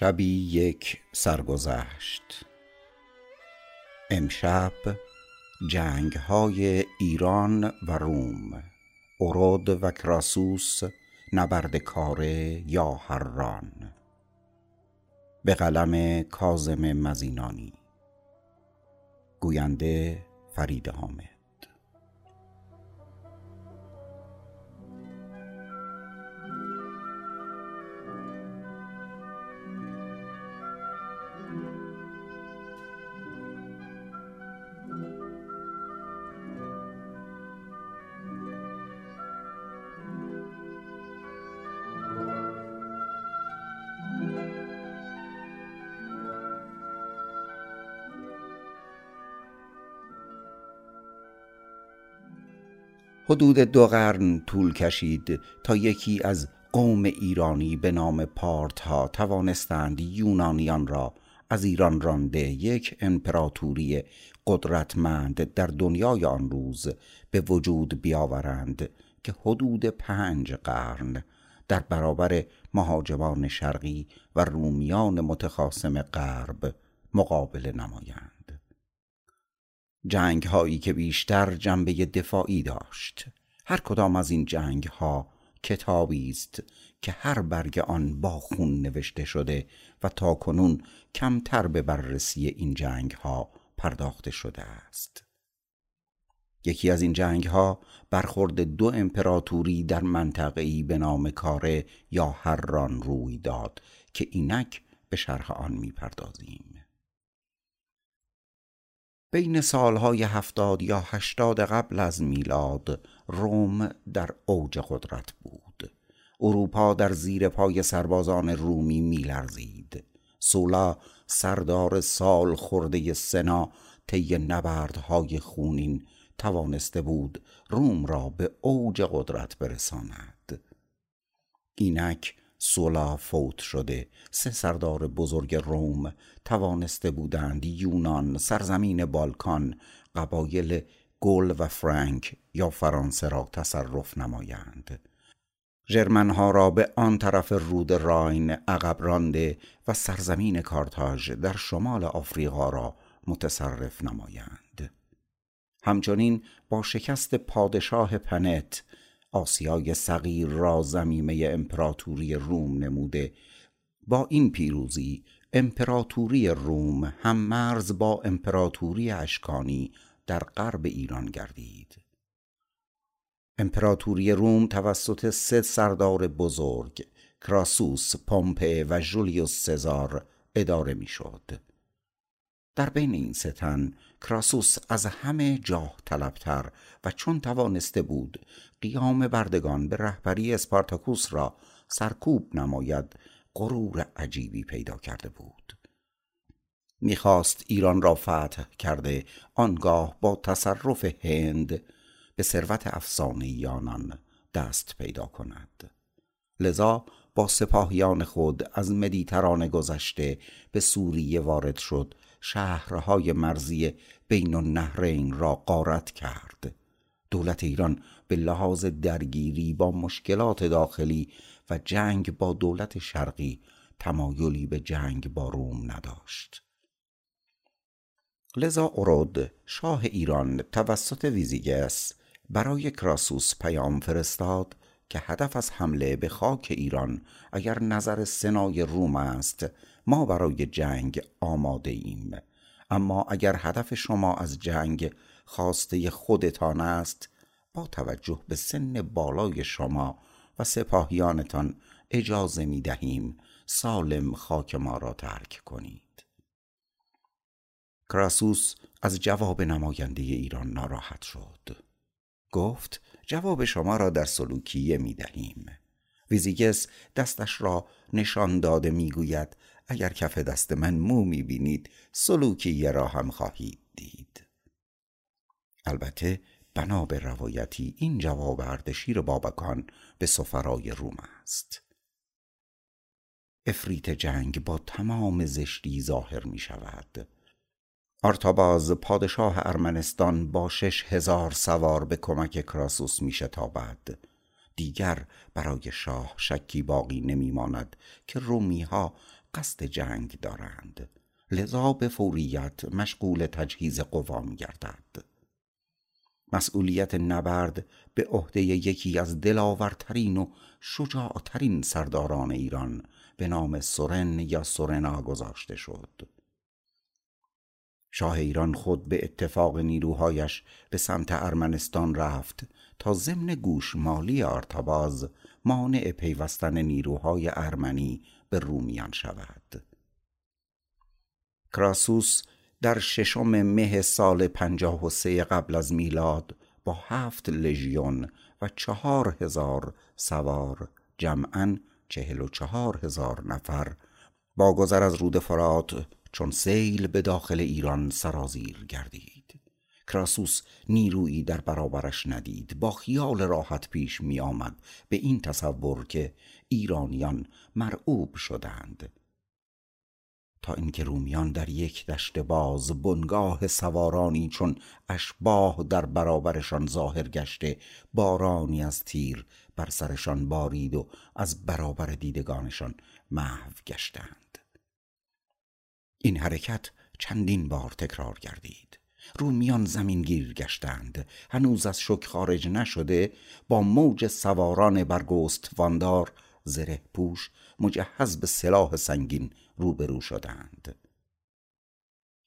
شبی یک سرگذشت. امشب جنگ های ایران و روم ارد و کراسوس نبرد کاره یا هران به قلم کازم مزینانی. گوینده فرید حامد. حدود دو قرن طول کشید تا یکی از قوم ایرانی به نام پارتها توانستند یونانیان را از ایران رانده یک امپراتوری قدرتمند در دنیای آن روز به وجود بیاورند که حدود پنج قرن در برابر مهاجمان شرقی و رومیان متخاصم غرب مقابله نمایند. جنگ هایی که بیشتر جنبه دفاعی داشت. هر کدام از این جنگ ها کتابی است که هر برگ آن با خون نوشته شده و تا کنون کمتر به بررسی این جنگ ها پرداخته شده است. یکی از این جنگ ها برخورد دو امپراتوری در منطقه‌ای به نام کاره یا هران روی داد که اینک به شرح آن می‌پردازیم. بین سالهای هفتاد یا هشتاد قبل از میلاد روم در اوج قدرت بود. اروپا در زیر پای سربازان رومی میلرزید. سولا سردار سال خورده سنا طی نبردهای خونین توانسته بود روم را به اوج قدرت برساند. اینک سولا فوت شده. سه سردار بزرگ روم توانسته بودند یونان سرزمین بالکان قبایل گل و فرانک یا فرانسه را تصرف نمایند. ژرمنها را به آن طرف رود راین عقب رانده و سرزمین کارتاژ در شمال آفریقا را متصرف نمایند. همچنین با شکست پادشاه پنت آسیای صغیر را زمیمه امپراتوری روم نموده با این پیروزی امپراتوری روم هم مرز با امپراتوری اشکانی در غرب ایران گردید امپراتوری روم توسط سه سردار بزرگ کراسوس، پومپه و جولیوس سزار اداره می‌شد. در بین این ستن کراسوس از همه جاه طلبتر و چون توانسته بود قیام بردگان به رهبری اسپارتاکوس را سرکوب نماید غرور عجیبی پیدا کرده بود. می‌خواست ایران را فتح کرده آنگاه با تصرف هند به ثروت افسانه آنان دست پیدا کند. لذا با سپاهیان خود از مدیترانه گذشته به سوریه وارد شد شهرهای مرزی بین النهرین را غارت کرد. دولت ایران به لحاظ درگیری با مشکلات داخلی و جنگ با دولت شرقی تمایلی به جنگ با روم نداشت. لذا ارود شاه ایران توسط ویزیگس برای کراسوس پیام فرستاد که هدف از حمله به خاک ایران اگر نظر سنای روم است ما برای جنگ آماده ایم. اما اگر هدف شما از جنگ خواسته خودتان است با توجه به سن بالای شما و سپاهیانتان اجازه می دهیم سالم خاک ما را ترک کنید. کراسوس از جواب نماینده ایران ناراحت شد. گفت جواب شما را در سلوکیه می دهیم. ویزیگس دستش را نشان داده می گوید اگر کف دست من مو می بینید سلوکیه را هم خواهید دید. البته بنا به روایتی این جواب اردشیر بابکان به سفرای روم است. افریت جنگ با تمام زشتی ظاهر می شود. آرتاباز پادشاه ارمنستان با شش هزار سوار به کمک کراسوس می شتابد دیگر برای شاه شکی باقی نمی ماند که رومی ها قصد جنگ دارند. لذا به فوریت مشغول تجهیز قوا می گردد. مسئولیت نبرد به عهده یکی از دلاورترین و شجاعترین سرداران ایران به نام سورن یا سورنا گذاشته شد. شاه ایران خود به اتفاق نیروهایش به سمت ارمنستان رفت تا ضمن گوشمالی آرتاباز مانع پیوستن نیروهای ارمنی به رومیان شود. کراسوس در ششم مه سال پنجاه و سه قبل از میلاد با هفت لژیون و چهار هزار سوار جمعا چهل و چهار هزار نفر با گذر از رود فرات چون سیل به داخل ایران سرازیر گردید. کراسوس نیرویی در برابرش ندید. با خیال راحت پیش می آمد به این تصور که ایرانیان مرعوب شدند. تا اینکه رومیان در یک دشت باز بنگاه سوارانی چون اشباه در برابرشان ظاهر گشته بارانی از تیر بر سرشان بارید و از برابر دیدگانشان محو گشتند. این حرکت چندین بار تکرار گردید. رومیان زمین گیر گشتند. هنوز از شک خارج نشده با موج سواران برگست واندار زره پوش مجهز به سلاح سنگین روبرو شدند.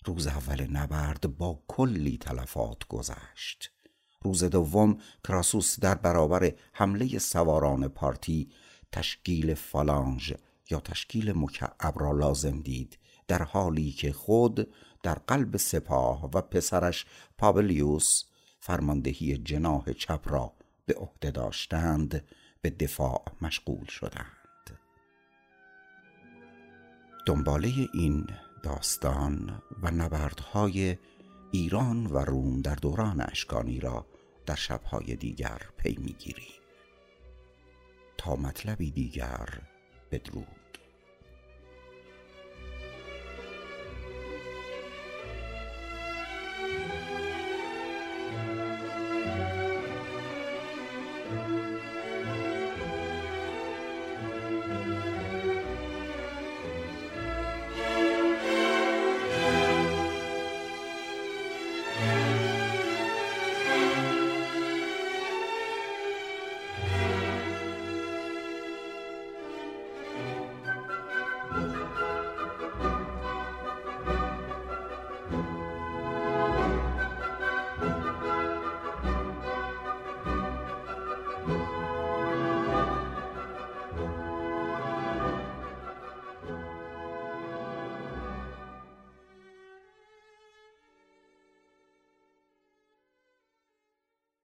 روز اول نبرد با کلی تلفات گذشت. روز دوم کراسوس در برابر حمله سواران پارتی تشکیل فالانژ یا تشکیل مکعب را لازم دید. در حالی که خود در قلب سپاه و پسرش پابلیوس فرماندهی جناح چپ را به عهده داشتند به دفاع مشغول شدند. دنباله این داستان و نبردهای ایران و روم در دوران اشکانی را در شبهای دیگر پی می‌گیریم. تا مطلبی دیگر بدرود.